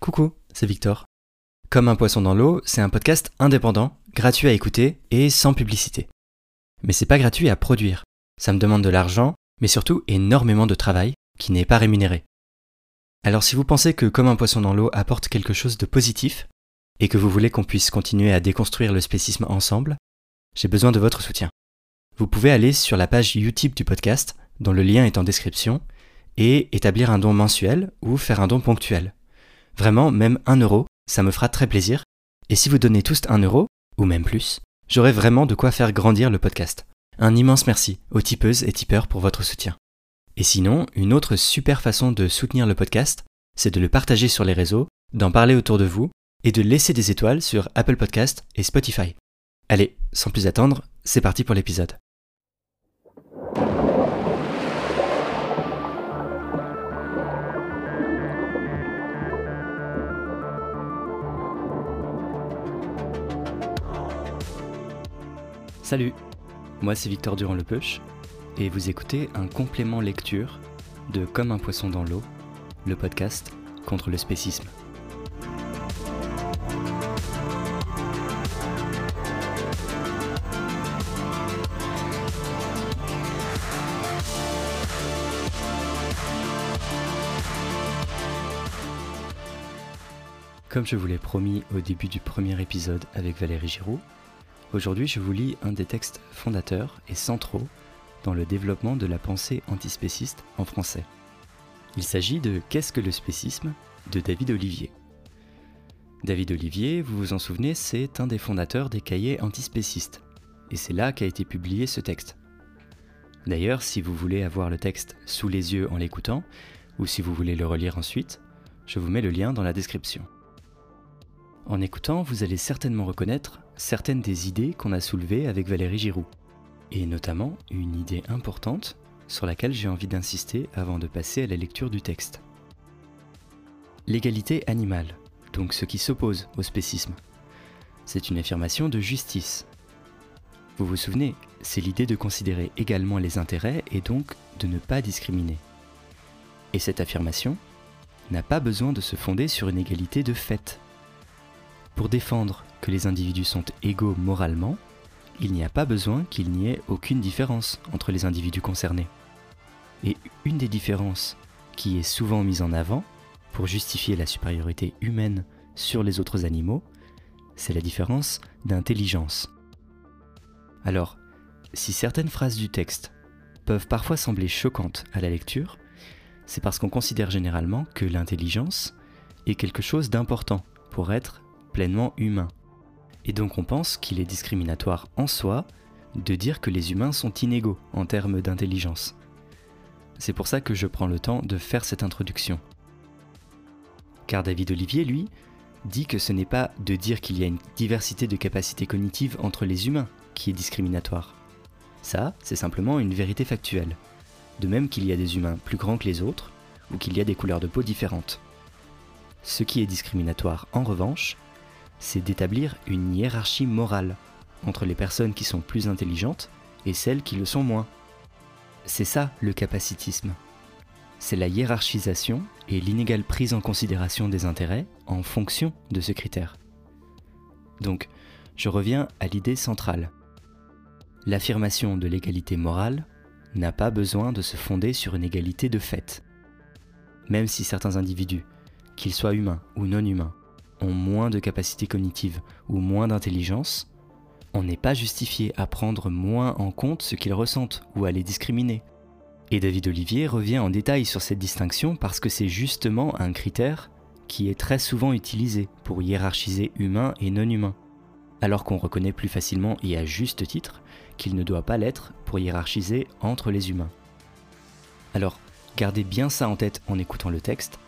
Coucou, c'est Victor. Comme un poisson dans l'eau, c'est un podcast indépendant, gratuit à écouter et sans publicité. Mais c'est pas gratuit à produire. Ça me demande de l'argent, mais surtout énormément de travail qui n'est pas rémunéré. Alors si vous pensez que Comme un poisson dans l'eau apporte quelque chose de positif, et que vous voulez qu'on puisse continuer à déconstruire le spécisme ensemble, j'ai besoin de votre soutien. Vous pouvez aller sur la page Utip du podcast, dont le lien est en description, et établir un don mensuel ou faire un don ponctuel. Vraiment, même un euro, ça me fera très plaisir. Et si vous donnez tous un euro, ou même plus, j'aurai vraiment de quoi faire grandir le podcast. Un immense merci aux tipeuses et tipeurs pour votre soutien. Et sinon, une autre super façon de soutenir le podcast, c'est de le partager sur les réseaux, d'en parler autour de vous et de laisser des étoiles sur Apple Podcast et Spotify. Allez, sans plus attendre, c'est parti pour l'épisode. Salut, moi c'est Victor Durand-Lepeuche et vous écoutez un complément lecture de Comme un poisson dans l'eau, le podcast contre le spécisme. Comme je vous l'ai promis au début du premier épisode avec Valérie Giroud, Aujourd'hui, je vous lis un des textes fondateurs et centraux dans le développement de la pensée antispéciste en français. Il s'agit de Qu'est-ce que le spécisme de David Olivier. David Olivier, vous vous en souvenez, c'est un des fondateurs des cahiers antispécistes, et c'est là qu'a été publié ce texte. D'ailleurs, si vous voulez avoir le texte sous les yeux en l'écoutant, ou si vous voulez le relire ensuite, je vous mets le lien dans la description. En écoutant, vous allez certainement reconnaître certaines des idées qu'on a soulevées avec Valérie Giroud, et notamment une idée importante sur laquelle j'ai envie d'insister avant de passer à la lecture du texte. L'égalité animale, donc ce qui s'oppose au spécisme. C'est une affirmation de justice. Vous vous souvenez, c'est l'idée de considérer également les intérêts et donc de ne pas discriminer. Et cette affirmation n'a pas besoin de se fonder sur une égalité de fait. Pour défendre que les individus sont égaux moralement, il n'y a pas besoin qu'il n'y ait aucune différence entre les individus concernés. Et une des différences qui est souvent mise en avant pour justifier la supériorité humaine sur les autres animaux, c'est la différence d'intelligence. Alors, si certaines phrases du texte peuvent parfois sembler choquantes à la lecture, c'est parce qu'on considère généralement que l'intelligence est quelque chose d'important pour être pleinement humain. Et donc on pense qu'il est discriminatoire en soi de dire que les humains sont inégaux en termes d'intelligence. C'est pour ça que je prends le temps de faire cette introduction. Car David Olivier, lui, dit que ce n'est pas de dire qu'il y a une diversité de capacités cognitives entre les humains qui est discriminatoire. Ça, c'est simplement une vérité factuelle. De même qu'il y a des humains plus grands que les autres, ou qu'il y a des couleurs de peau différentes. Ce qui est discriminatoire, en revanche, c'est d'établir une hiérarchie morale entre les personnes qui sont plus intelligentes et celles qui le sont moins. C'est ça le capacitisme. C'est la hiérarchisation et l'inégale prise en considération des intérêts en fonction de ce critère. Donc, je reviens à l'idée centrale. L'affirmation de l'égalité morale n'a pas besoin de se fonder sur une égalité de fait. Même si certains individus, qu'ils soient humains ou non humains, ont moins de capacités cognitives ou moins d'intelligence, on n'est pas justifié à prendre moins en compte ce qu'ils ressentent ou à les discriminer. Et David Olivier revient en détail sur cette distinction parce que c'est justement un critère qui est très souvent utilisé pour hiérarchiser humain et non humain, alors qu'on reconnaît plus facilement et à juste titre qu'il ne doit pas l'être pour hiérarchiser entre les humains. Alors, gardez bien ça en tête en écoutant le texte.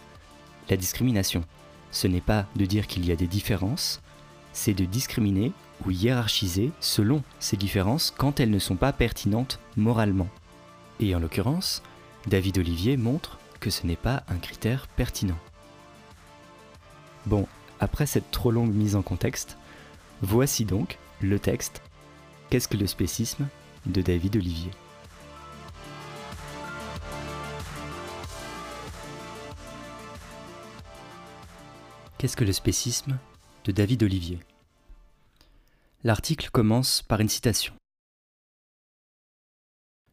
La discrimination, ce n'est pas de dire qu'il y a des différences, c'est de discriminer ou hiérarchiser selon ces différences quand elles ne sont pas pertinentes moralement. Et en l'occurrence, David Olivier montre que ce n'est pas un critère pertinent. Bon, après cette trop longue mise en contexte, voici donc le texte Qu'est-ce que le spécisme de David Olivier Qu'est-ce que le spécisme de David Olivier? L'article commence par une citation.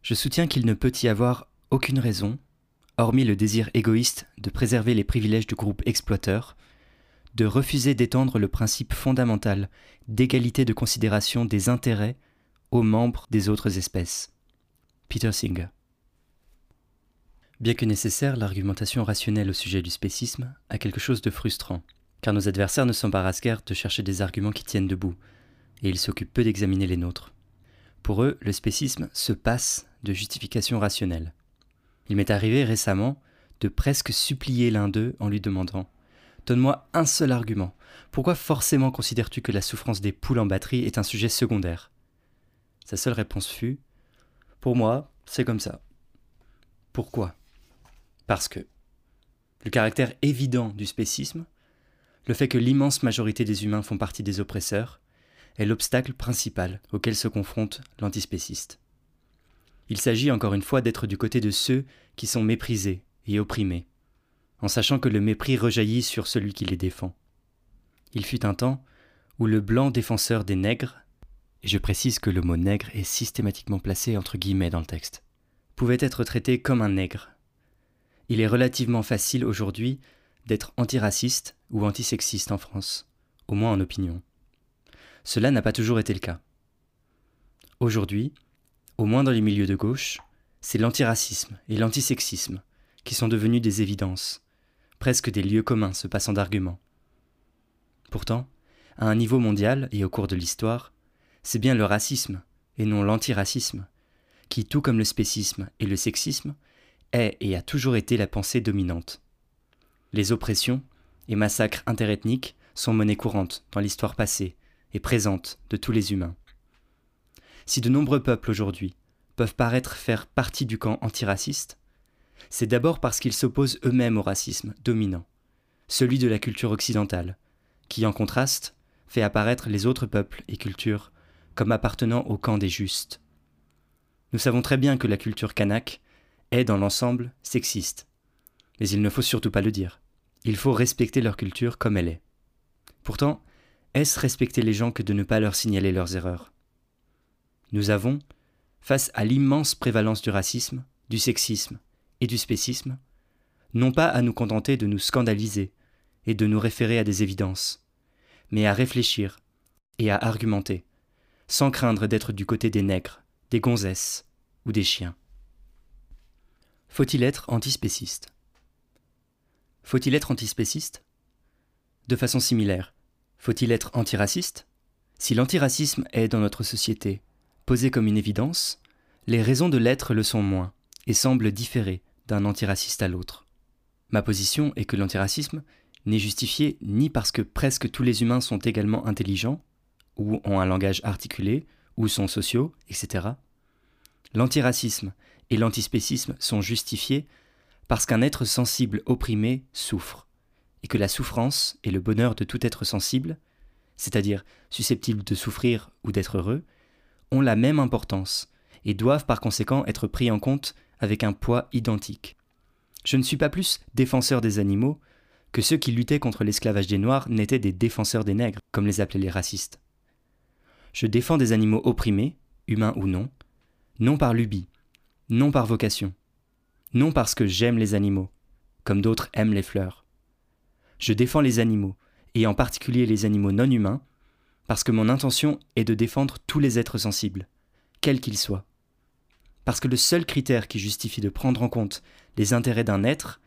Je soutiens qu'il ne peut y avoir aucune raison, hormis le désir égoïste de préserver les privilèges du groupe exploiteur, de refuser d'étendre le principe fondamental d'égalité de considération des intérêts aux membres des autres espèces. Peter Singer. Bien que nécessaire, l'argumentation rationnelle au sujet du spécisme a quelque chose de frustrant car nos adversaires ne s'embarrassent guère de chercher des arguments qui tiennent debout, et ils s'occupent peu d'examiner les nôtres. Pour eux, le spécisme se passe de justification rationnelle. Il m'est arrivé récemment de presque supplier l'un d'eux en lui demandant Donne-moi un seul argument. Pourquoi forcément considères-tu que la souffrance des poules en batterie est un sujet secondaire? Sa seule réponse fut Pour moi, c'est comme ça. Pourquoi? Parce que le caractère évident du spécisme le fait que l'immense majorité des humains font partie des oppresseurs est l'obstacle principal auquel se confronte l'antispéciste. Il s'agit encore une fois d'être du côté de ceux qui sont méprisés et opprimés, en sachant que le mépris rejaillit sur celui qui les défend. Il fut un temps où le blanc défenseur des nègres, et je précise que le mot nègre est systématiquement placé entre guillemets dans le texte, pouvait être traité comme un nègre. Il est relativement facile aujourd'hui d'être antiraciste ou antisexiste en France, au moins en opinion. Cela n'a pas toujours été le cas. Aujourd'hui, au moins dans les milieux de gauche, c'est l'antiracisme et l'antisexisme qui sont devenus des évidences, presque des lieux communs se passant d'arguments. Pourtant, à un niveau mondial et au cours de l'histoire, c'est bien le racisme, et non l'antiracisme, qui, tout comme le spécisme et le sexisme, est et a toujours été la pensée dominante. Les oppressions et massacres interethniques sont monnaie courante dans l'histoire passée et présente de tous les humains. Si de nombreux peuples aujourd'hui peuvent paraître faire partie du camp antiraciste, c'est d'abord parce qu'ils s'opposent eux-mêmes au racisme dominant, celui de la culture occidentale, qui en contraste fait apparaître les autres peuples et cultures comme appartenant au camp des justes. Nous savons très bien que la culture kanak est dans l'ensemble sexiste, mais il ne faut surtout pas le dire. Il faut respecter leur culture comme elle est. Pourtant, est-ce respecter les gens que de ne pas leur signaler leurs erreurs? Nous avons, face à l'immense prévalence du racisme, du sexisme et du spécisme, non pas à nous contenter de nous scandaliser et de nous référer à des évidences, mais à réfléchir et à argumenter, sans craindre d'être du côté des nègres, des gonzesses ou des chiens. Faut-il être antispéciste? Faut-il être antispéciste? De façon similaire, faut-il être antiraciste? Si l'antiracisme est dans notre société posé comme une évidence, les raisons de l'être le sont moins et semblent différer d'un antiraciste à l'autre. Ma position est que l'antiracisme n'est justifié ni parce que presque tous les humains sont également intelligents, ou ont un langage articulé, ou sont sociaux, etc. L'antiracisme et l'antispécisme sont justifiés parce qu'un être sensible opprimé souffre, et que la souffrance et le bonheur de tout être sensible, c'est-à-dire susceptible de souffrir ou d'être heureux, ont la même importance, et doivent par conséquent être pris en compte avec un poids identique. Je ne suis pas plus défenseur des animaux que ceux qui luttaient contre l'esclavage des Noirs n'étaient des défenseurs des nègres, comme les appelaient les racistes. Je défends des animaux opprimés, humains ou non, non par lubie, non par vocation, non parce que j'aime les animaux, comme d'autres aiment les fleurs. Je défends les animaux, et en particulier les animaux non humains, parce que mon intention est de défendre tous les êtres sensibles, quels qu'ils soient. Parce que le seul critère qui justifie de prendre en compte les intérêts d'un être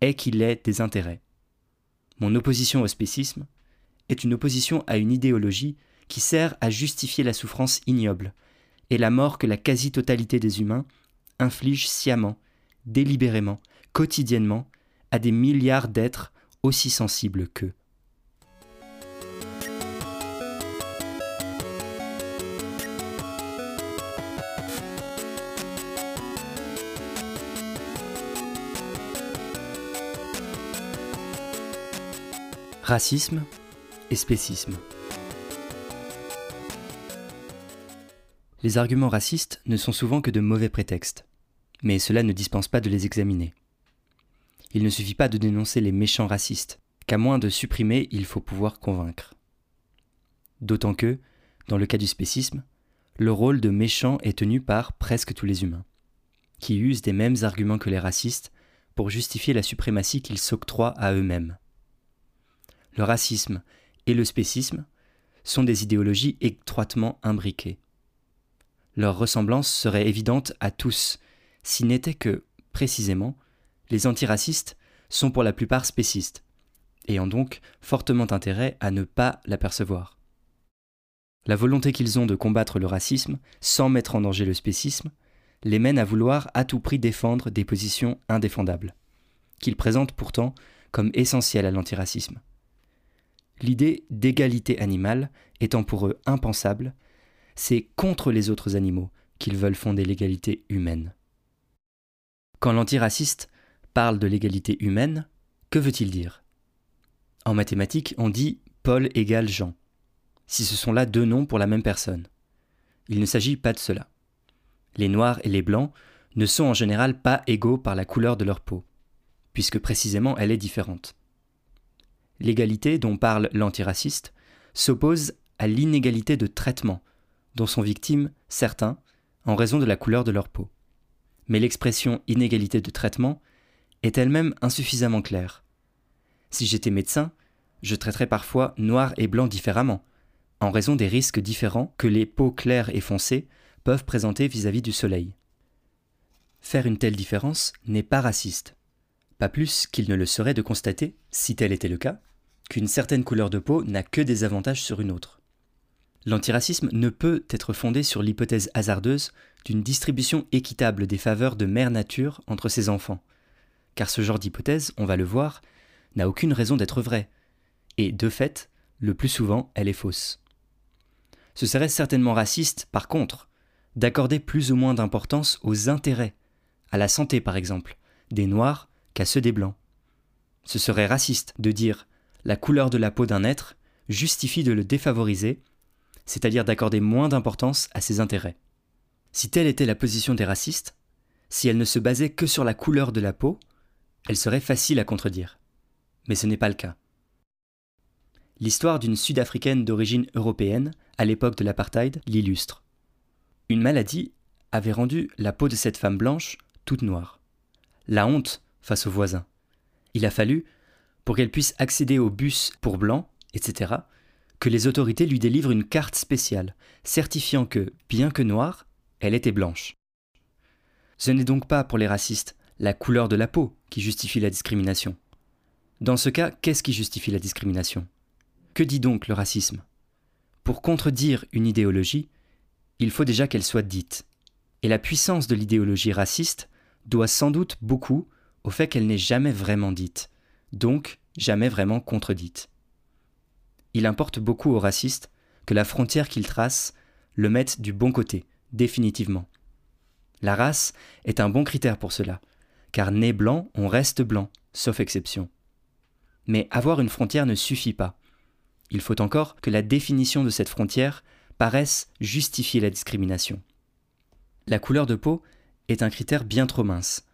est qu'il ait des intérêts. Mon opposition au spécisme est une opposition à une idéologie qui sert à justifier la souffrance ignoble et la mort que la quasi-totalité des humains inflige sciemment délibérément, quotidiennement, à des milliards d'êtres aussi sensibles qu'eux. Racisme et spécisme. Les arguments racistes ne sont souvent que de mauvais prétextes mais cela ne dispense pas de les examiner. Il ne suffit pas de dénoncer les méchants racistes, qu'à moins de supprimer, il faut pouvoir convaincre. D'autant que, dans le cas du spécisme, le rôle de méchant est tenu par presque tous les humains, qui usent des mêmes arguments que les racistes pour justifier la suprématie qu'ils s'octroient à eux-mêmes. Le racisme et le spécisme sont des idéologies étroitement imbriquées. Leur ressemblance serait évidente à tous, s'il n'était que, précisément, les antiracistes sont pour la plupart spécistes, ont donc fortement intérêt à ne pas l'apercevoir. La volonté qu'ils ont de combattre le racisme, sans mettre en danger le spécisme, les mène à vouloir à tout prix défendre des positions indéfendables, qu'ils présentent pourtant comme essentielles à l'antiracisme. L'idée d'égalité animale étant pour eux impensable, c'est contre les autres animaux qu'ils veulent fonder l'égalité humaine. Quand l'antiraciste parle de l'égalité humaine, que veut-il dire? En mathématiques, on dit Paul égale Jean, si ce sont là deux noms pour la même personne. Il ne s'agit pas de cela. Les noirs et les blancs ne sont en général pas égaux par la couleur de leur peau, puisque précisément elle est différente. L'égalité dont parle l'antiraciste s'oppose à l'inégalité de traitement dont sont victimes certains en raison de la couleur de leur peau. Mais l'expression inégalité de traitement est elle-même insuffisamment claire. Si j'étais médecin, je traiterais parfois noir et blanc différemment, en raison des risques différents que les peaux claires et foncées peuvent présenter vis-à-vis -vis du soleil. Faire une telle différence n'est pas raciste, pas plus qu'il ne le serait de constater, si tel était le cas, qu'une certaine couleur de peau n'a que des avantages sur une autre. L'antiracisme ne peut être fondé sur l'hypothèse hasardeuse d'une distribution équitable des faveurs de mère nature entre ses enfants, car ce genre d'hypothèse, on va le voir, n'a aucune raison d'être vraie, et de fait, le plus souvent, elle est fausse. Ce serait certainement raciste, par contre, d'accorder plus ou moins d'importance aux intérêts, à la santé par exemple, des Noirs qu'à ceux des Blancs. Ce serait raciste de dire la couleur de la peau d'un être justifie de le défavoriser, c'est-à-dire d'accorder moins d'importance à ses intérêts. Si telle était la position des racistes, si elle ne se basait que sur la couleur de la peau, elle serait facile à contredire. Mais ce n'est pas le cas. L'histoire d'une Sud-Africaine d'origine européenne, à l'époque de l'apartheid, l'illustre. Une maladie avait rendu la peau de cette femme blanche toute noire. La honte face aux voisins. Il a fallu, pour qu'elle puisse accéder au bus pour blancs, etc., que les autorités lui délivrent une carte spéciale, certifiant que, bien que noire, elle était blanche. Ce n'est donc pas pour les racistes la couleur de la peau qui justifie la discrimination. Dans ce cas, qu'est-ce qui justifie la discrimination? Que dit donc le racisme? Pour contredire une idéologie, il faut déjà qu'elle soit dite. Et la puissance de l'idéologie raciste doit sans doute beaucoup au fait qu'elle n'est jamais vraiment dite, donc jamais vraiment contredite. Il importe beaucoup aux racistes que la frontière qu'ils tracent le mette du bon côté, définitivement. La race est un bon critère pour cela, car né blanc, on reste blanc, sauf exception. Mais avoir une frontière ne suffit pas. Il faut encore que la définition de cette frontière paraissent justifier la discrimination. La couleur de peau est un critère bien trop mince.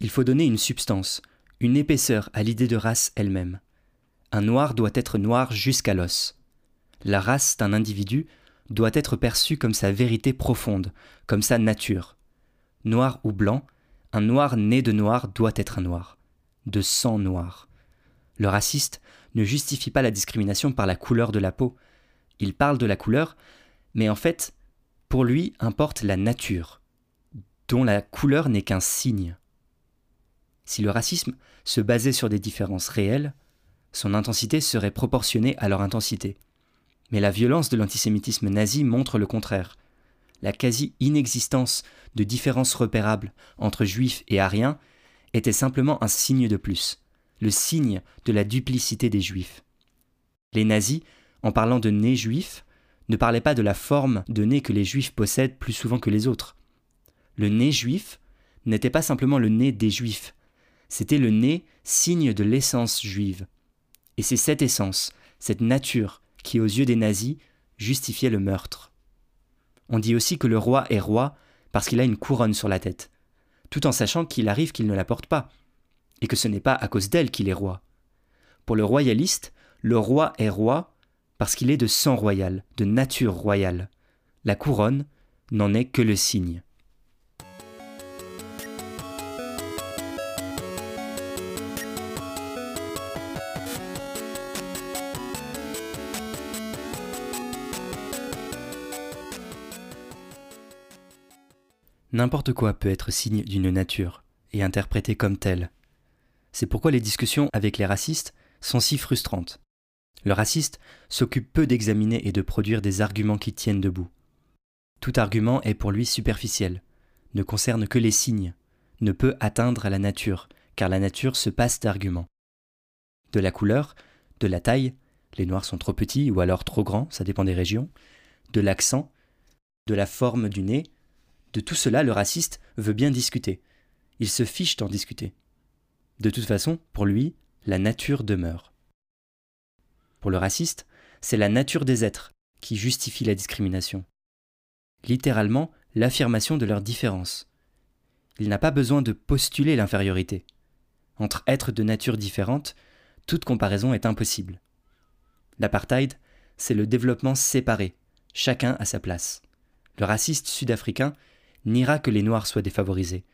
Il faut donner une substance, une épaisseur à l'idée de race elle-même. Un noir doit être noir jusqu'à l'os. La race d'un individu doit être perçue comme sa vérité profonde, comme sa nature. Noir ou blanc, un noir né de noir doit être un noir, de sang noir. Le raciste ne justifie pas la discrimination par la couleur de la peau, il parle de la couleur, mais en fait, pour lui importe la nature, dont la couleur n'est qu'un signe. Si le racisme se basait sur des différences réelles, son intensité serait proportionnée à leur intensité. Mais la violence de l'antisémitisme nazi montre le contraire. La quasi-inexistence de différences repérables entre juifs et ariens était simplement un signe de plus, le signe de la duplicité des juifs. Les nazis en parlant de nez juif, ne parlait pas de la forme de nez que les juifs possèdent plus souvent que les autres. Le nez juif n'était pas simplement le nez des juifs, c'était le nez signe de l'essence juive. Et c'est cette essence, cette nature, qui aux yeux des nazis justifiait le meurtre. On dit aussi que le roi est roi parce qu'il a une couronne sur la tête, tout en sachant qu'il arrive qu'il ne la porte pas, et que ce n'est pas à cause d'elle qu'il est roi. Pour le royaliste, le roi est roi parce qu'il est de sang royal, de nature royale. La couronne n'en est que le signe. N'importe quoi peut être signe d'une nature et interprété comme tel. C'est pourquoi les discussions avec les racistes sont si frustrantes. Le raciste s'occupe peu d'examiner et de produire des arguments qui tiennent debout. Tout argument est pour lui superficiel, ne concerne que les signes, ne peut atteindre la nature, car la nature se passe d'arguments. De la couleur, de la taille, les noirs sont trop petits ou alors trop grands, ça dépend des régions, de l'accent, de la forme du nez, de tout cela, le raciste veut bien discuter. Il se fiche d'en discuter. De toute façon, pour lui, la nature demeure. Pour le raciste, c'est la nature des êtres qui justifie la discrimination. Littéralement, l'affirmation de leur différence. Il n'a pas besoin de postuler l'infériorité. Entre êtres de nature différente, toute comparaison est impossible. L'apartheid, c'est le développement séparé, chacun à sa place. Le raciste sud-africain n'ira que les Noirs soient défavorisés.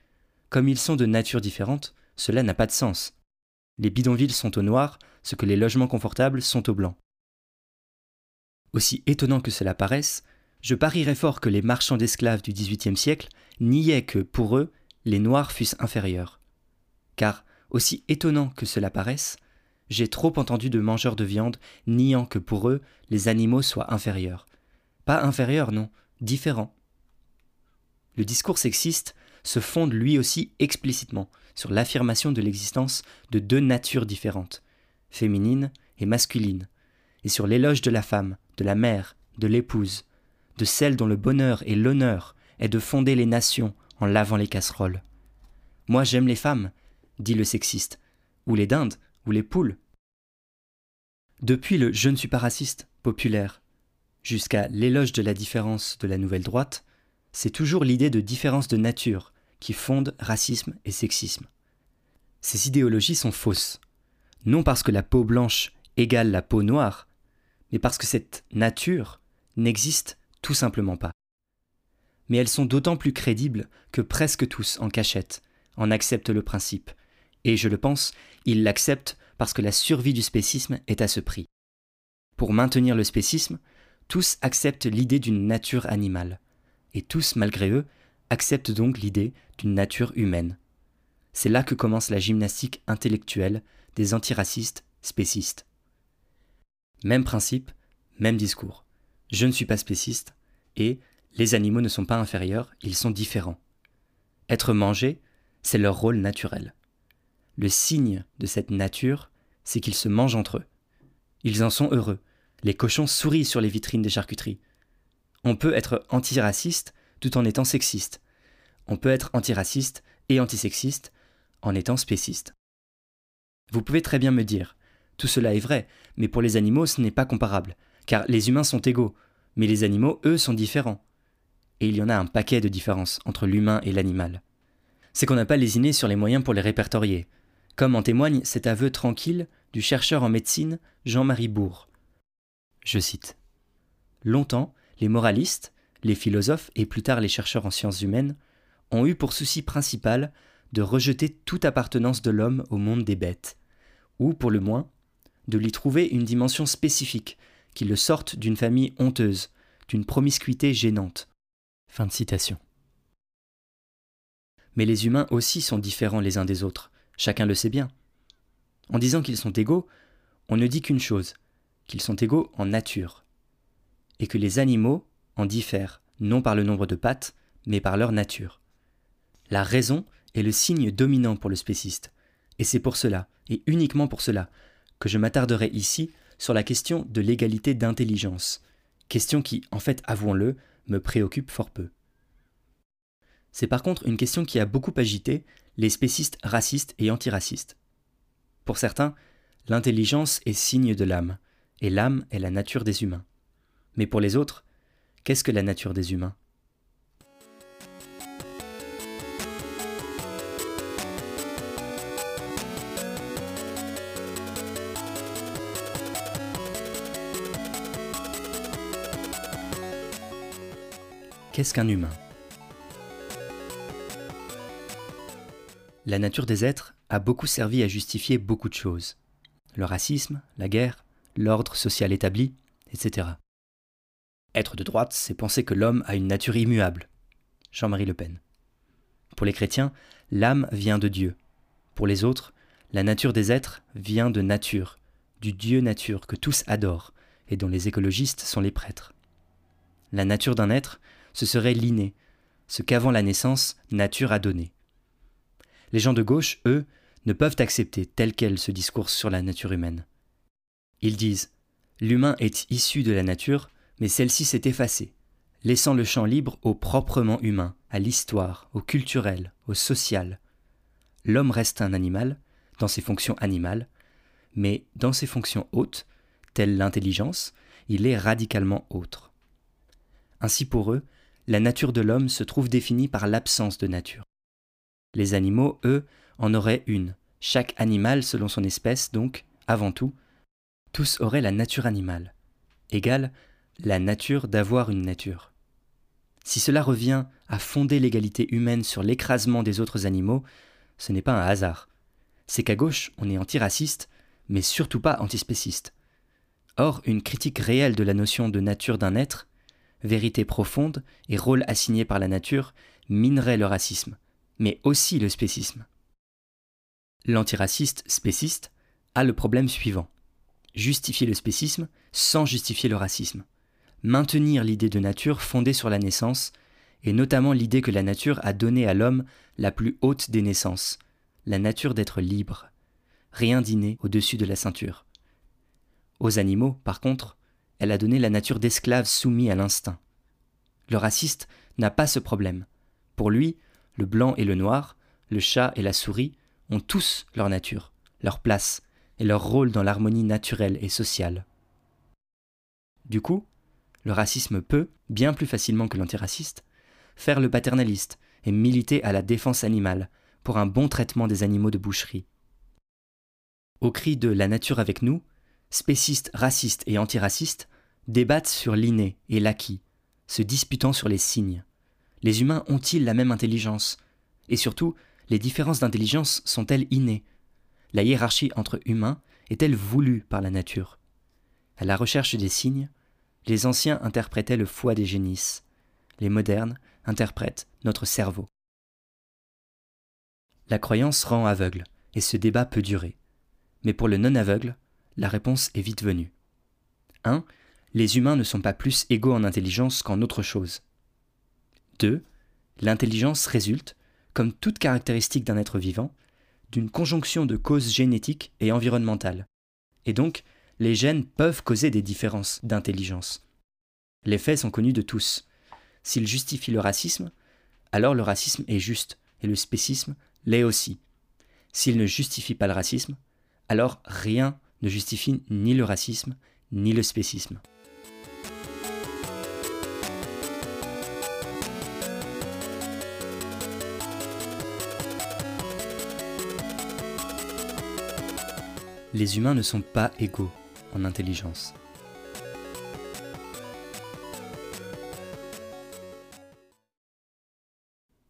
Comme ils sont de nature différente, cela n'a pas de sens. Les bidonvilles sont aux Noirs, ce que les logements confortables sont aux Blancs. Aussi étonnant que cela paraisse, je parierais fort que les marchands d'esclaves du XVIIIe siècle niaient que, pour eux, les Noirs fussent inférieurs. Car, aussi étonnant que cela paraisse, j'ai trop entendu de mangeurs de viande niant que pour eux, les animaux soient inférieurs. Pas inférieurs, non, différents le discours sexiste se fonde lui aussi explicitement sur l'affirmation de l'existence de deux natures différentes, féminine et masculine, et sur l'éloge de la femme, de la mère, de l'épouse, de celle dont le bonheur et l'honneur est de fonder les nations en lavant les casseroles. Moi j'aime les femmes, dit le sexiste, ou les dindes, ou les poules. Depuis le je ne suis pas raciste populaire, jusqu'à l'éloge de la différence de la nouvelle droite, c'est toujours l'idée de différence de nature qui fonde racisme et sexisme. Ces idéologies sont fausses, non parce que la peau blanche égale la peau noire, mais parce que cette nature n'existe tout simplement pas. Mais elles sont d'autant plus crédibles que presque tous en cachette en acceptent le principe, et je le pense, ils l'acceptent parce que la survie du spécisme est à ce prix. Pour maintenir le spécisme, tous acceptent l'idée d'une nature animale et tous, malgré eux, acceptent donc l'idée d'une nature humaine. C'est là que commence la gymnastique intellectuelle des antiracistes spécistes. Même principe, même discours. Je ne suis pas spéciste, et les animaux ne sont pas inférieurs, ils sont différents. Être mangé, c'est leur rôle naturel. Le signe de cette nature, c'est qu'ils se mangent entre eux. Ils en sont heureux. Les cochons sourient sur les vitrines des charcuteries. On peut être antiraciste tout en étant sexiste. On peut être antiraciste et antisexiste en étant spéciste. Vous pouvez très bien me dire, tout cela est vrai, mais pour les animaux ce n'est pas comparable, car les humains sont égaux, mais les animaux, eux, sont différents. Et il y en a un paquet de différences entre l'humain et l'animal. C'est qu'on n'a pas lésiné sur les moyens pour les répertorier, comme en témoigne cet aveu tranquille du chercheur en médecine Jean-Marie Bourg. Je cite. Longtemps, les moralistes, les philosophes et plus tard les chercheurs en sciences humaines ont eu pour souci principal de rejeter toute appartenance de l'homme au monde des bêtes, ou pour le moins, de lui trouver une dimension spécifique qui le sorte d'une famille honteuse, d'une promiscuité gênante. Fin de citation. Mais les humains aussi sont différents les uns des autres, chacun le sait bien. En disant qu'ils sont égaux, on ne dit qu'une chose, qu'ils sont égaux en nature et que les animaux en diffèrent, non par le nombre de pattes, mais par leur nature. La raison est le signe dominant pour le spéciste, et c'est pour cela, et uniquement pour cela, que je m'attarderai ici sur la question de l'égalité d'intelligence, question qui, en fait, avouons-le, me préoccupe fort peu. C'est par contre une question qui a beaucoup agité les spécistes racistes et antiracistes. Pour certains, l'intelligence est signe de l'âme, et l'âme est la nature des humains. Mais pour les autres, qu'est-ce que la nature des humains? Qu'est-ce qu'un humain? La nature des êtres a beaucoup servi à justifier beaucoup de choses. Le racisme, la guerre, l'ordre social établi, etc. Être de droite, c'est penser que l'homme a une nature immuable. Jean-Marie Le Pen. Pour les chrétiens, l'âme vient de Dieu. Pour les autres, la nature des êtres vient de nature, du Dieu nature que tous adorent et dont les écologistes sont les prêtres. La nature d'un être, ce serait l'inné, ce qu'avant la naissance, nature a donné. Les gens de gauche, eux, ne peuvent accepter tel quel ce discours sur la nature humaine. Ils disent L'humain est issu de la nature, mais celle-ci s'est effacée, laissant le champ libre au proprement humain, à l'histoire, au culturel, au social. L'homme reste un animal, dans ses fonctions animales, mais dans ses fonctions hautes, telles l'intelligence, il est radicalement autre. Ainsi pour eux, la nature de l'homme se trouve définie par l'absence de nature. Les animaux, eux, en auraient une, chaque animal selon son espèce, donc, avant tout, tous auraient la nature animale, égale la nature d'avoir une nature. Si cela revient à fonder l'égalité humaine sur l'écrasement des autres animaux, ce n'est pas un hasard. C'est qu'à gauche, on est antiraciste, mais surtout pas antispéciste. Or, une critique réelle de la notion de nature d'un être, vérité profonde et rôle assigné par la nature, minerait le racisme, mais aussi le spécisme. L'antiraciste spéciste a le problème suivant. Justifier le spécisme sans justifier le racisme maintenir l'idée de nature fondée sur la naissance, et notamment l'idée que la nature a donné à l'homme la plus haute des naissances, la nature d'être libre, rien d'inné au-dessus de la ceinture. Aux animaux, par contre, elle a donné la nature d'esclaves soumis à l'instinct. Le raciste n'a pas ce problème. Pour lui, le blanc et le noir, le chat et la souris ont tous leur nature, leur place et leur rôle dans l'harmonie naturelle et sociale. Du coup, le racisme peut, bien plus facilement que l'antiraciste, faire le paternaliste et militer à la défense animale pour un bon traitement des animaux de boucherie. Au cri de la nature avec nous, spécistes, racistes et antiracistes débattent sur l'inné et l'acquis, se disputant sur les signes. Les humains ont-ils la même intelligence? Et surtout, les différences d'intelligence sont-elles innées? La hiérarchie entre humains est-elle voulue par la nature? À la recherche des signes, les anciens interprétaient le foie des génisses. Les modernes interprètent notre cerveau. La croyance rend aveugle, et ce débat peut durer. Mais pour le non-aveugle, la réponse est vite venue. 1. Les humains ne sont pas plus égaux en intelligence qu'en autre chose. 2. L'intelligence résulte, comme toute caractéristique d'un être vivant, d'une conjonction de causes génétiques et environnementales, et donc les gènes peuvent causer des différences d'intelligence. Les faits sont connus de tous. S'ils justifient le racisme, alors le racisme est juste, et le spécisme l'est aussi. S'ils ne justifient pas le racisme, alors rien ne justifie ni le racisme, ni le spécisme. Les humains ne sont pas égaux en intelligence.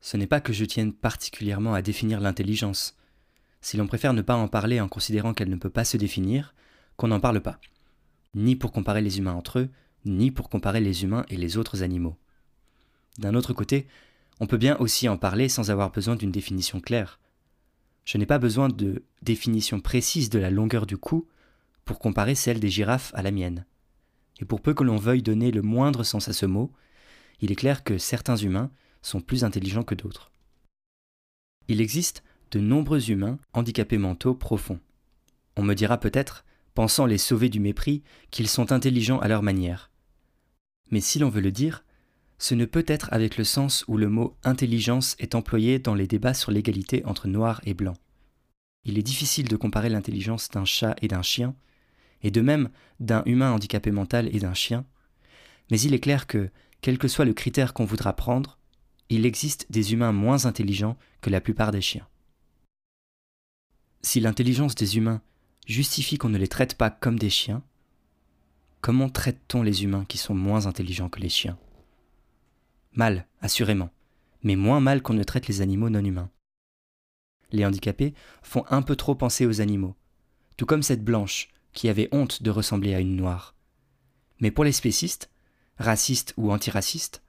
Ce n'est pas que je tienne particulièrement à définir l'intelligence. Si l'on préfère ne pas en parler en considérant qu'elle ne peut pas se définir, qu'on n'en parle pas. Ni pour comparer les humains entre eux, ni pour comparer les humains et les autres animaux. D'un autre côté, on peut bien aussi en parler sans avoir besoin d'une définition claire. Je n'ai pas besoin de définition précise de la longueur du cou pour comparer celle des girafes à la mienne. Et pour peu que l'on veuille donner le moindre sens à ce mot, il est clair que certains humains sont plus intelligents que d'autres. Il existe de nombreux humains handicapés mentaux profonds. On me dira peut-être, pensant les sauver du mépris, qu'ils sont intelligents à leur manière. Mais si l'on veut le dire, ce ne peut être avec le sens où le mot intelligence est employé dans les débats sur l'égalité entre noirs et blancs. Il est difficile de comparer l'intelligence d'un chat et d'un chien, et de même d'un humain handicapé mental et d'un chien, mais il est clair que, quel que soit le critère qu'on voudra prendre, il existe des humains moins intelligents que la plupart des chiens. Si l'intelligence des humains justifie qu'on ne les traite pas comme des chiens, comment traite-t-on les humains qui sont moins intelligents que les chiens? Mal, assurément, mais moins mal qu'on ne traite les animaux non humains. Les handicapés font un peu trop penser aux animaux, tout comme cette blanche qui avait honte de ressembler à une noire. Mais pour les spécistes, racistes ou antiracistes,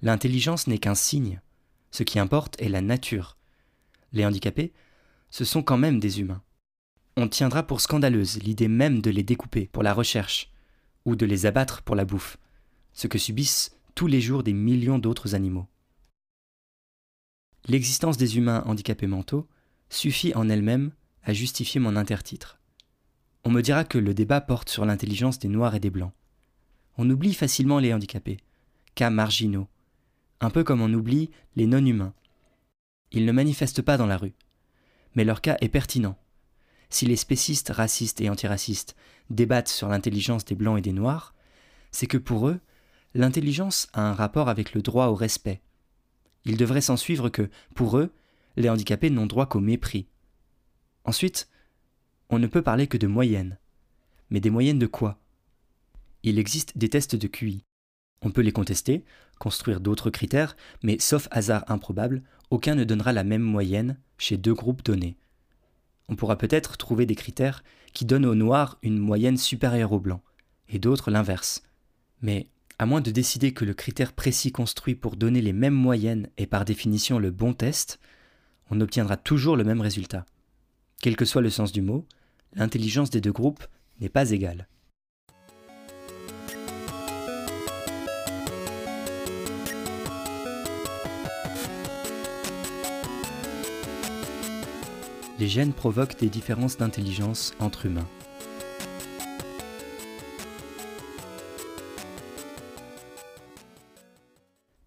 l'intelligence n'est qu'un signe. Ce qui importe est la nature. Les handicapés, ce sont quand même des humains. On tiendra pour scandaleuse l'idée même de les découper pour la recherche, ou de les abattre pour la bouffe, ce que subissent tous les jours des millions d'autres animaux. L'existence des humains handicapés mentaux suffit en elle-même à justifier mon intertitre. On me dira que le débat porte sur l'intelligence des noirs et des blancs. On oublie facilement les handicapés, cas marginaux, un peu comme on oublie les non-humains. Ils ne manifestent pas dans la rue, mais leur cas est pertinent. Si les spécistes racistes et antiracistes débattent sur l'intelligence des blancs et des noirs, c'est que pour eux, l'intelligence a un rapport avec le droit au respect. Il devrait s'en suivre que, pour eux, les handicapés n'ont droit qu'au mépris. Ensuite, on ne peut parler que de moyennes. Mais des moyennes de quoi? Il existe des tests de QI. On peut les contester, construire d'autres critères, mais sauf hasard improbable, aucun ne donnera la même moyenne chez deux groupes donnés. On pourra peut-être trouver des critères qui donnent aux noirs une moyenne supérieure aux blancs, et d'autres l'inverse. Mais à moins de décider que le critère précis construit pour donner les mêmes moyennes est par définition le bon test, on obtiendra toujours le même résultat. Quel que soit le sens du mot, l'intelligence des deux groupes n'est pas égale. les gènes provoquent des différences d'intelligence entre humains.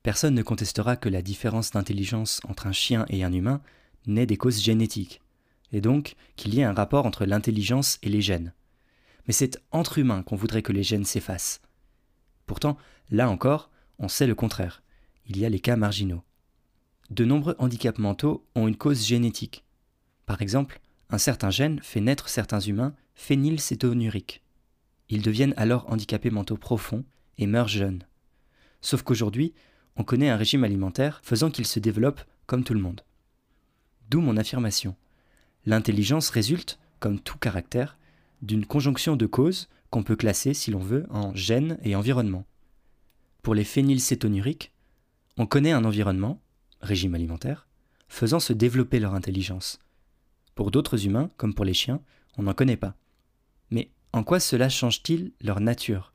Personne ne contestera que la différence d'intelligence entre un chien et un humain naît des causes génétiques, et donc qu'il y ait un rapport entre l'intelligence et les gènes. Mais c'est entre humains qu'on voudrait que les gènes s'effacent. Pourtant, là encore, on sait le contraire. Il y a les cas marginaux. De nombreux handicaps mentaux ont une cause génétique, par exemple, un certain gène fait naître certains humains phénylcétonuriques. Ils deviennent alors handicapés mentaux profonds et meurent jeunes. Sauf qu'aujourd'hui, on connaît un régime alimentaire faisant qu'ils se développent comme tout le monde. D'où mon affirmation. L'intelligence résulte, comme tout caractère, d'une conjonction de causes qu'on peut classer, si l'on veut, en gènes et environnement. Pour les phénylcétonuriques, on connaît un environnement, régime alimentaire, faisant se développer leur intelligence, pour d'autres humains, comme pour les chiens, on n'en connaît pas. Mais en quoi cela change-t-il leur nature?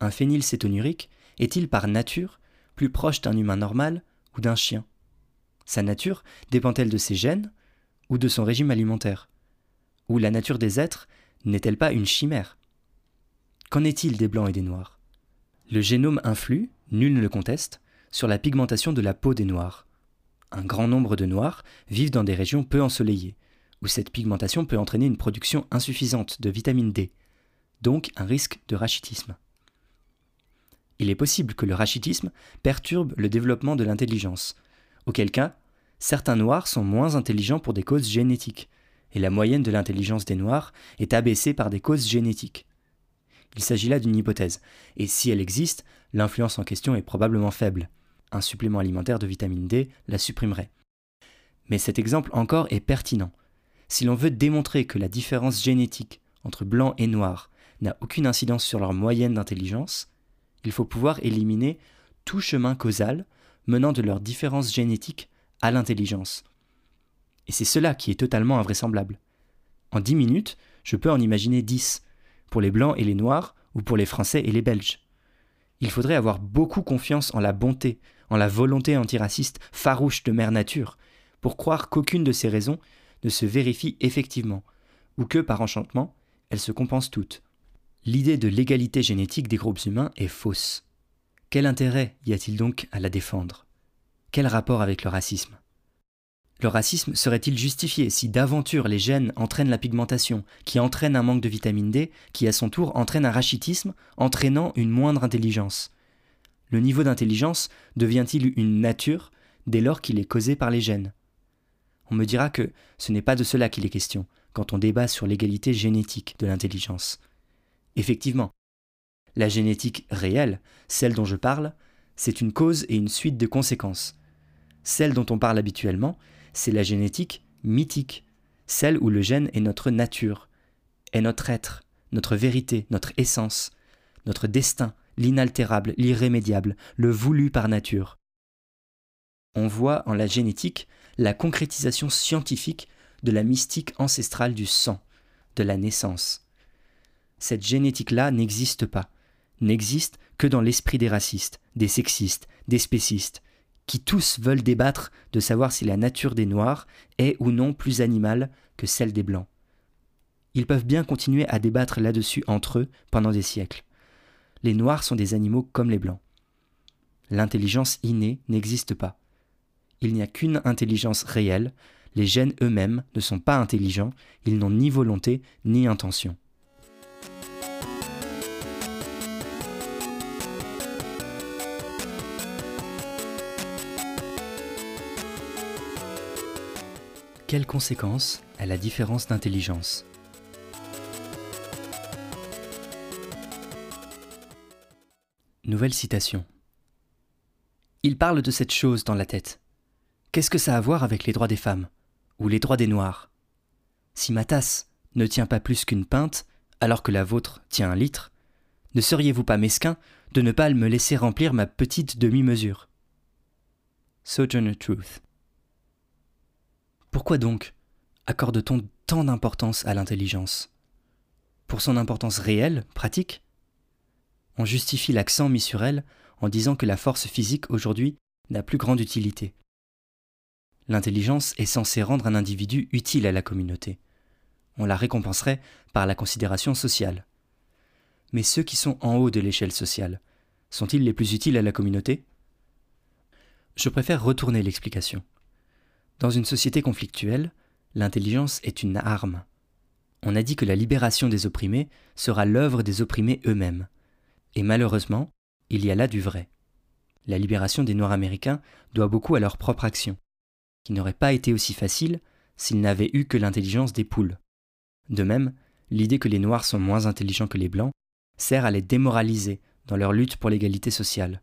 Un phénylcétonurique est-il par nature plus proche d'un humain normal ou d'un chien? Sa nature dépend-elle de ses gènes? Ou de son régime alimentaire Ou la nature des êtres n'est-elle pas une chimère? Qu'en est-il des blancs et des noirs? Le génome influe, nul ne le conteste, sur la pigmentation de la peau des noirs. Un grand nombre de noirs vivent dans des régions peu ensoleillées, où cette pigmentation peut entraîner une production insuffisante de vitamine D, donc un risque de rachitisme. Il est possible que le rachitisme perturbe le développement de l'intelligence, auquel cas, certains noirs sont moins intelligents pour des causes génétiques, et la moyenne de l'intelligence des noirs est abaissée par des causes génétiques. Il s'agit là d'une hypothèse, et si elle existe, l'influence en question est probablement faible. Un supplément alimentaire de vitamine D la supprimerait. Mais cet exemple encore est pertinent, si l'on veut démontrer que la différence génétique entre blanc et noir n'a aucune incidence sur leur moyenne d'intelligence, il faut pouvoir éliminer tout chemin causal menant de leur différence génétique à l'intelligence. Et c'est cela qui est totalement invraisemblable. En dix minutes, je peux en imaginer dix, pour les blancs et les noirs, ou pour les français et les belges. Il faudrait avoir beaucoup confiance en la bonté, en la volonté antiraciste farouche de Mère Nature, pour croire qu'aucune de ces raisons ne se vérifie effectivement, ou que, par enchantement, elles se compensent toutes. L'idée de l'égalité génétique des groupes humains est fausse. Quel intérêt y a-t-il donc à la défendre? Quel rapport avec le racisme? Le racisme serait-il justifié si d'aventure les gènes entraînent la pigmentation, qui entraîne un manque de vitamine D, qui à son tour entraîne un rachitisme, entraînant une moindre intelligence? Le niveau d'intelligence devient-il une nature dès lors qu'il est causé par les gènes? On me dira que ce n'est pas de cela qu'il est question quand on débat sur l'égalité génétique de l'intelligence. Effectivement, la génétique réelle, celle dont je parle, c'est une cause et une suite de conséquences. Celle dont on parle habituellement, c'est la génétique mythique, celle où le gène est notre nature, est notre être, notre vérité, notre essence, notre destin, l'inaltérable, l'irrémédiable, le voulu par nature. On voit en la génétique la concrétisation scientifique de la mystique ancestrale du sang, de la naissance. Cette génétique-là n'existe pas, n'existe que dans l'esprit des racistes, des sexistes, des spécistes, qui tous veulent débattre de savoir si la nature des Noirs est ou non plus animale que celle des Blancs. Ils peuvent bien continuer à débattre là-dessus entre eux pendant des siècles. Les Noirs sont des animaux comme les Blancs. L'intelligence innée n'existe pas. Il n'y a qu'une intelligence réelle, les gènes eux-mêmes ne sont pas intelligents, ils n'ont ni volonté ni intention. Quelles conséquences a la différence d'intelligence Nouvelle citation. Il parle de cette chose dans la tête. Qu'est-ce que ça a à voir avec les droits des femmes Ou les droits des Noirs? Si ma tasse ne tient pas plus qu'une pinte, alors que la vôtre tient un litre, ne seriez-vous pas mesquin de ne pas me laisser remplir ma petite demi-mesure? Sojourner Truth. Pourquoi donc accorde-t-on tant d'importance à l'intelligence? Pour son importance réelle, pratique On justifie l'accent mis sur elle en disant que la force physique aujourd'hui n'a plus grande utilité. L'intelligence est censée rendre un individu utile à la communauté. On la récompenserait par la considération sociale. Mais ceux qui sont en haut de l'échelle sociale, sont-ils les plus utiles à la communauté? Je préfère retourner l'explication. Dans une société conflictuelle, l'intelligence est une arme. On a dit que la libération des opprimés sera l'œuvre des opprimés eux-mêmes. Et malheureusement, il y a là du vrai. La libération des Noirs américains doit beaucoup à leur propre action, qui n'aurait pas été aussi facile s'ils n'avaient eu que l'intelligence des poules. De même, l'idée que les Noirs sont moins intelligents que les Blancs sert à les démoraliser dans leur lutte pour l'égalité sociale.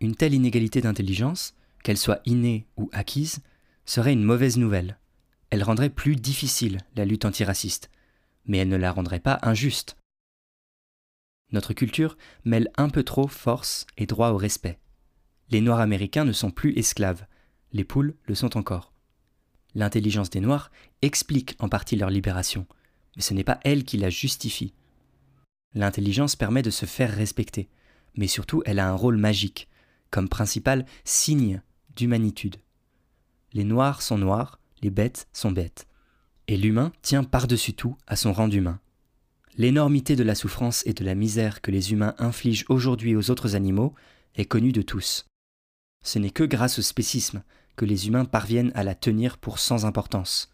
Une telle inégalité d'intelligence qu'elle soit innée ou acquise, serait une mauvaise nouvelle. Elle rendrait plus difficile la lutte antiraciste, mais elle ne la rendrait pas injuste. Notre culture mêle un peu trop force et droit au respect. Les Noirs américains ne sont plus esclaves, les poules le sont encore. L'intelligence des Noirs explique en partie leur libération, mais ce n'est pas elle qui la justifie. L'intelligence permet de se faire respecter, mais surtout elle a un rôle magique, comme principal signe d'humanitude. Les noirs sont noirs, les bêtes sont bêtes. Et l'humain tient par-dessus tout à son rang d'humain. L'énormité de la souffrance et de la misère que les humains infligent aujourd'hui aux autres animaux est connue de tous. Ce n'est que grâce au spécisme que les humains parviennent à la tenir pour sans importance.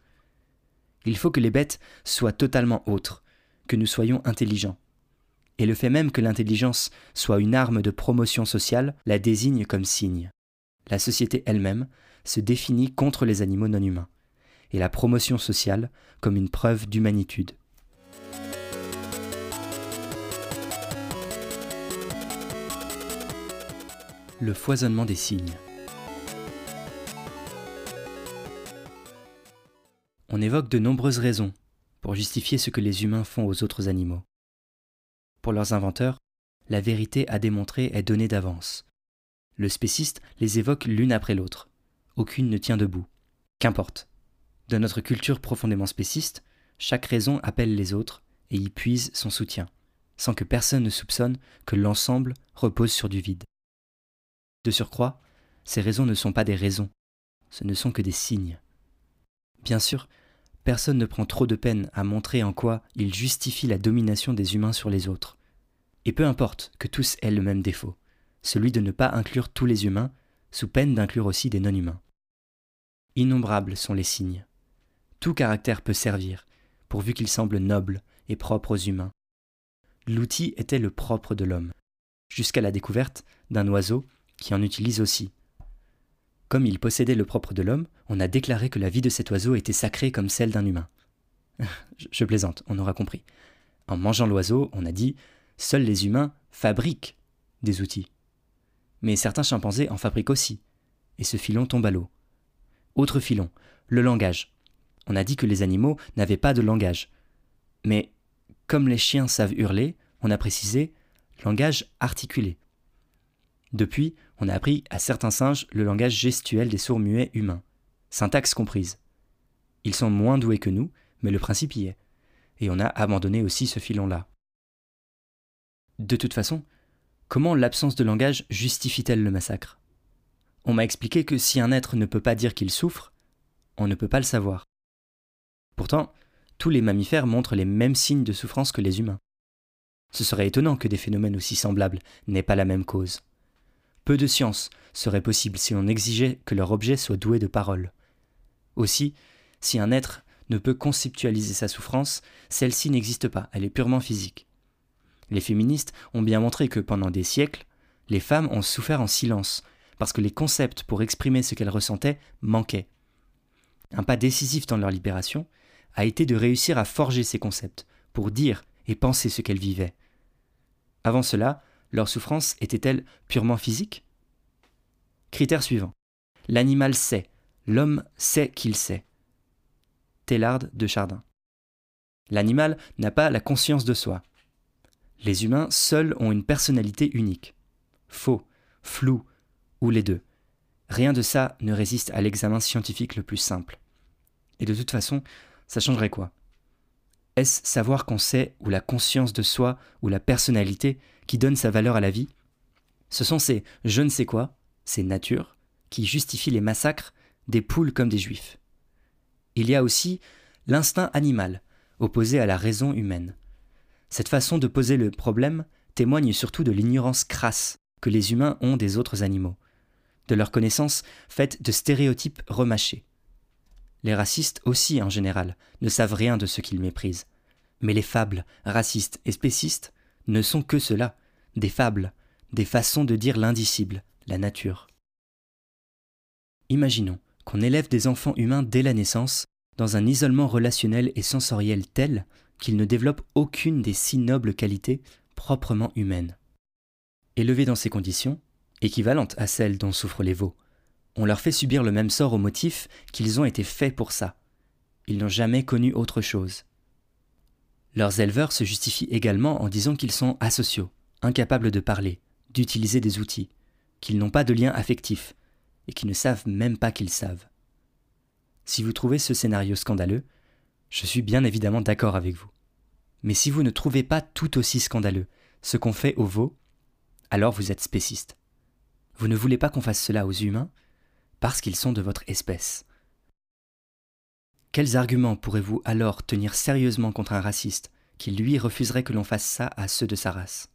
Il faut que les bêtes soient totalement autres, que nous soyons intelligents. Et le fait même que l'intelligence soit une arme de promotion sociale la désigne comme signe la société elle-même se définit contre les animaux non humains, et la promotion sociale comme une preuve d'humanitude. Le foisonnement des signes. On évoque de nombreuses raisons pour justifier ce que les humains font aux autres animaux. Pour leurs inventeurs, la vérité à démontrer est donnée d'avance, le spéciste les évoque l'une après l'autre. Aucune ne tient debout. Qu'importe. Dans notre culture profondément spéciste, chaque raison appelle les autres et y puise son soutien, sans que personne ne soupçonne que l'ensemble repose sur du vide. De surcroît, ces raisons ne sont pas des raisons, ce ne sont que des signes. Bien sûr, personne ne prend trop de peine à montrer en quoi il justifie la domination des humains sur les autres. Et peu importe que tous aient le même défaut celui de ne pas inclure tous les humains, sous peine d'inclure aussi des non-humains. Innombrables sont les signes. Tout caractère peut servir, pourvu qu'il semble noble et propre aux humains. L'outil était le propre de l'homme, jusqu'à la découverte d'un oiseau qui en utilise aussi. Comme il possédait le propre de l'homme, on a déclaré que la vie de cet oiseau était sacrée comme celle d'un humain. Je plaisante, on aura compris. En mangeant l'oiseau, on a dit Seuls les humains fabriquent des outils. Mais certains chimpanzés en fabriquent aussi, et ce filon tombe à l'eau. Autre filon, le langage. On a dit que les animaux n'avaient pas de langage. Mais comme les chiens savent hurler, on a précisé langage articulé. Depuis, on a appris à certains singes le langage gestuel des sourds muets humains, syntaxe comprise. Ils sont moins doués que nous, mais le principe y est. Et on a abandonné aussi ce filon-là. De toute façon, comment l'absence de langage justifie-t-elle le massacre? On m'a expliqué que si un être ne peut pas dire qu'il souffre, on ne peut pas le savoir. Pourtant, tous les mammifères montrent les mêmes signes de souffrance que les humains. Ce serait étonnant que des phénomènes aussi semblables n'aient pas la même cause. Peu de science serait possible si on exigeait que leur objet soit doué de parole. Aussi, si un être ne peut conceptualiser sa souffrance, celle-ci n'existe pas, elle est purement physique. Les féministes ont bien montré que pendant des siècles, les femmes ont souffert en silence, parce que les concepts pour exprimer ce qu'elles ressentaient manquaient. Un pas décisif dans leur libération a été de réussir à forger ces concepts, pour dire et penser ce qu'elles vivaient. Avant cela, leur souffrance était-elle purement physique? Critère suivant. L'animal sait, l'homme sait qu'il sait. Tellard de Chardin. L'animal n'a pas la conscience de soi. Les humains seuls ont une personnalité unique. Faux, flou, ou les deux. Rien de ça ne résiste à l'examen scientifique le plus simple. Et de toute façon, ça changerait quoi? Est-ce savoir qu'on sait, ou la conscience de soi, ou la personnalité qui donne sa valeur à la vie? Ce sont ces je ne sais quoi, ces natures, qui justifient les massacres des poules comme des juifs. Il y a aussi l'instinct animal, opposé à la raison humaine. Cette façon de poser le problème témoigne surtout de l'ignorance crasse que les humains ont des autres animaux, de leur connaissance faite de stéréotypes remâchés. Les racistes aussi, en général, ne savent rien de ce qu'ils méprisent. Mais les fables, racistes et spécistes, ne sont que cela, des fables, des façons de dire l'indicible, la nature. Imaginons qu'on élève des enfants humains dès la naissance dans un isolement relationnel et sensoriel tel qu'ils ne développent aucune des six nobles qualités proprement humaines. Élevés dans ces conditions, équivalentes à celles dont souffrent les veaux, on leur fait subir le même sort au motif qu'ils ont été faits pour ça. Ils n'ont jamais connu autre chose. Leurs éleveurs se justifient également en disant qu'ils sont asociaux, incapables de parler, d'utiliser des outils, qu'ils n'ont pas de lien affectif, et qu'ils ne savent même pas qu'ils savent. Si vous trouvez ce scénario scandaleux, je suis bien évidemment d'accord avec vous. Mais si vous ne trouvez pas tout aussi scandaleux ce qu'on fait aux veaux, alors vous êtes spéciste. Vous ne voulez pas qu'on fasse cela aux humains parce qu'ils sont de votre espèce. Quels arguments pourrez-vous alors tenir sérieusement contre un raciste qui lui refuserait que l'on fasse ça à ceux de sa race?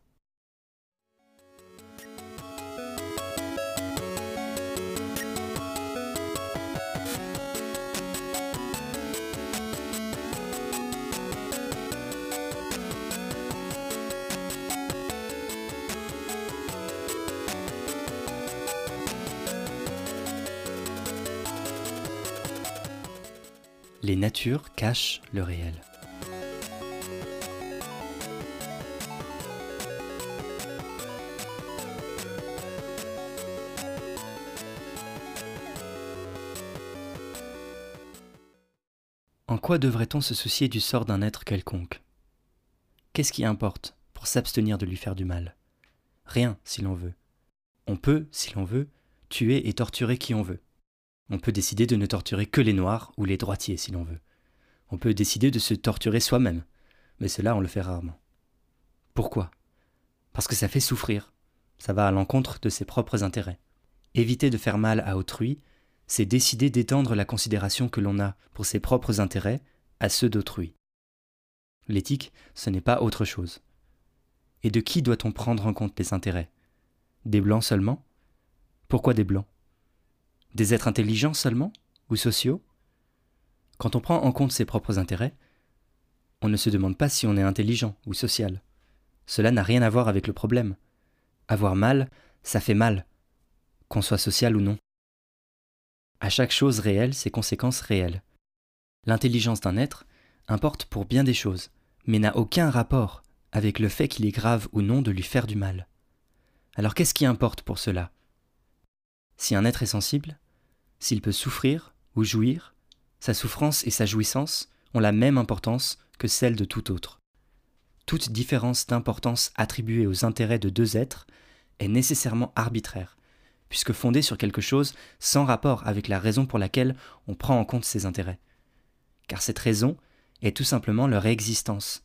Les natures cachent le réel. En quoi devrait-on se soucier du sort d'un être quelconque? Qu'est-ce qui importe pour s'abstenir de lui faire du mal? Rien, si l'on veut. On peut, si l'on veut, tuer et torturer qui on veut. On peut décider de ne torturer que les noirs ou les droitiers si l'on veut. On peut décider de se torturer soi-même, mais cela on le fait rarement. Pourquoi? Parce que ça fait souffrir, ça va à l'encontre de ses propres intérêts. Éviter de faire mal à autrui, c'est décider d'étendre la considération que l'on a pour ses propres intérêts à ceux d'autrui. L'éthique, ce n'est pas autre chose. Et de qui doit-on prendre en compte les intérêts? Des blancs seulement? Pourquoi des blancs? Des êtres intelligents seulement Ou sociaux? Quand on prend en compte ses propres intérêts, on ne se demande pas si on est intelligent ou social. Cela n'a rien à voir avec le problème. Avoir mal, ça fait mal, qu'on soit social ou non. À chaque chose réelle, ses conséquences réelles. L'intelligence d'un être importe pour bien des choses, mais n'a aucun rapport avec le fait qu'il est grave ou non de lui faire du mal. Alors qu'est-ce qui importe pour cela? Si un être est sensible, s'il peut souffrir ou jouir, sa souffrance et sa jouissance ont la même importance que celle de tout autre. Toute différence d'importance attribuée aux intérêts de deux êtres est nécessairement arbitraire, puisque fondée sur quelque chose sans rapport avec la raison pour laquelle on prend en compte ces intérêts. Car cette raison est tout simplement leur existence.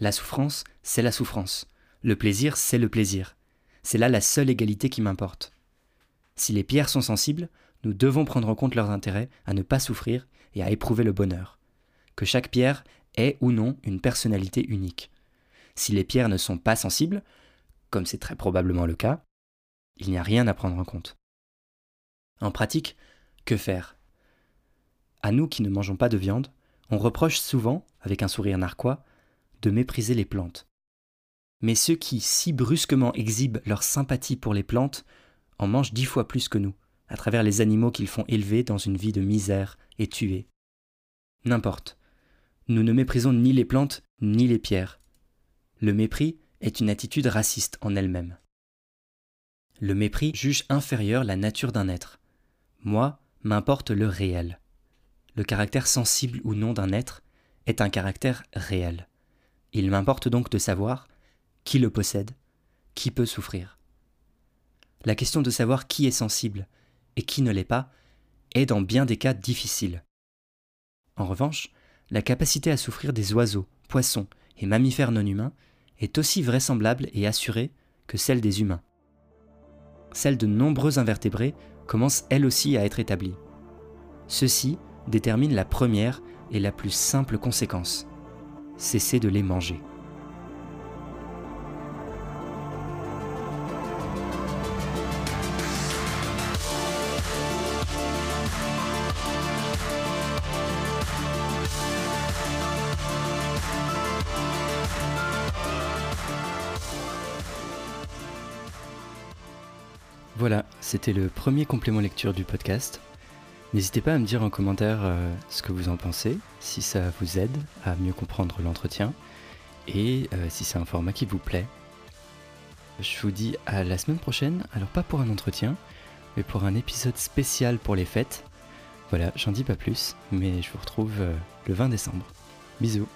La souffrance, c'est la souffrance. Le plaisir, c'est le plaisir. C'est là la seule égalité qui m'importe. Si les pierres sont sensibles, nous devons prendre en compte leurs intérêts à ne pas souffrir et à éprouver le bonheur. Que chaque pierre ait ou non une personnalité unique. Si les pierres ne sont pas sensibles, comme c'est très probablement le cas, il n'y a rien à prendre en compte. En pratique, que faire? À nous qui ne mangeons pas de viande, on reproche souvent, avec un sourire narquois, de mépriser les plantes. Mais ceux qui si brusquement exhibent leur sympathie pour les plantes en mangent dix fois plus que nous, à travers les animaux qu'ils font élever dans une vie de misère et tuer. N'importe. Nous ne méprisons ni les plantes ni les pierres. Le mépris est une attitude raciste en elle-même. Le mépris juge inférieure la nature d'un être. Moi, m'importe le réel. Le caractère sensible ou non d'un être est un caractère réel. Il m'importe donc de savoir qui le possède, qui peut souffrir. La question de savoir qui est sensible et qui ne l'est pas est dans bien des cas difficile. En revanche, la capacité à souffrir des oiseaux, poissons et mammifères non humains est aussi vraisemblable et assurée que celle des humains. Celle de nombreux invertébrés commence elle aussi à être établie. Ceci détermine la première et la plus simple conséquence. Cesser de les manger. C'était le premier complément lecture du podcast. N'hésitez pas à me dire en commentaire euh, ce que vous en pensez, si ça vous aide à mieux comprendre l'entretien et euh, si c'est un format qui vous plaît. Je vous dis à la semaine prochaine, alors pas pour un entretien, mais pour un épisode spécial pour les fêtes. Voilà, j'en dis pas plus, mais je vous retrouve euh, le 20 décembre. Bisous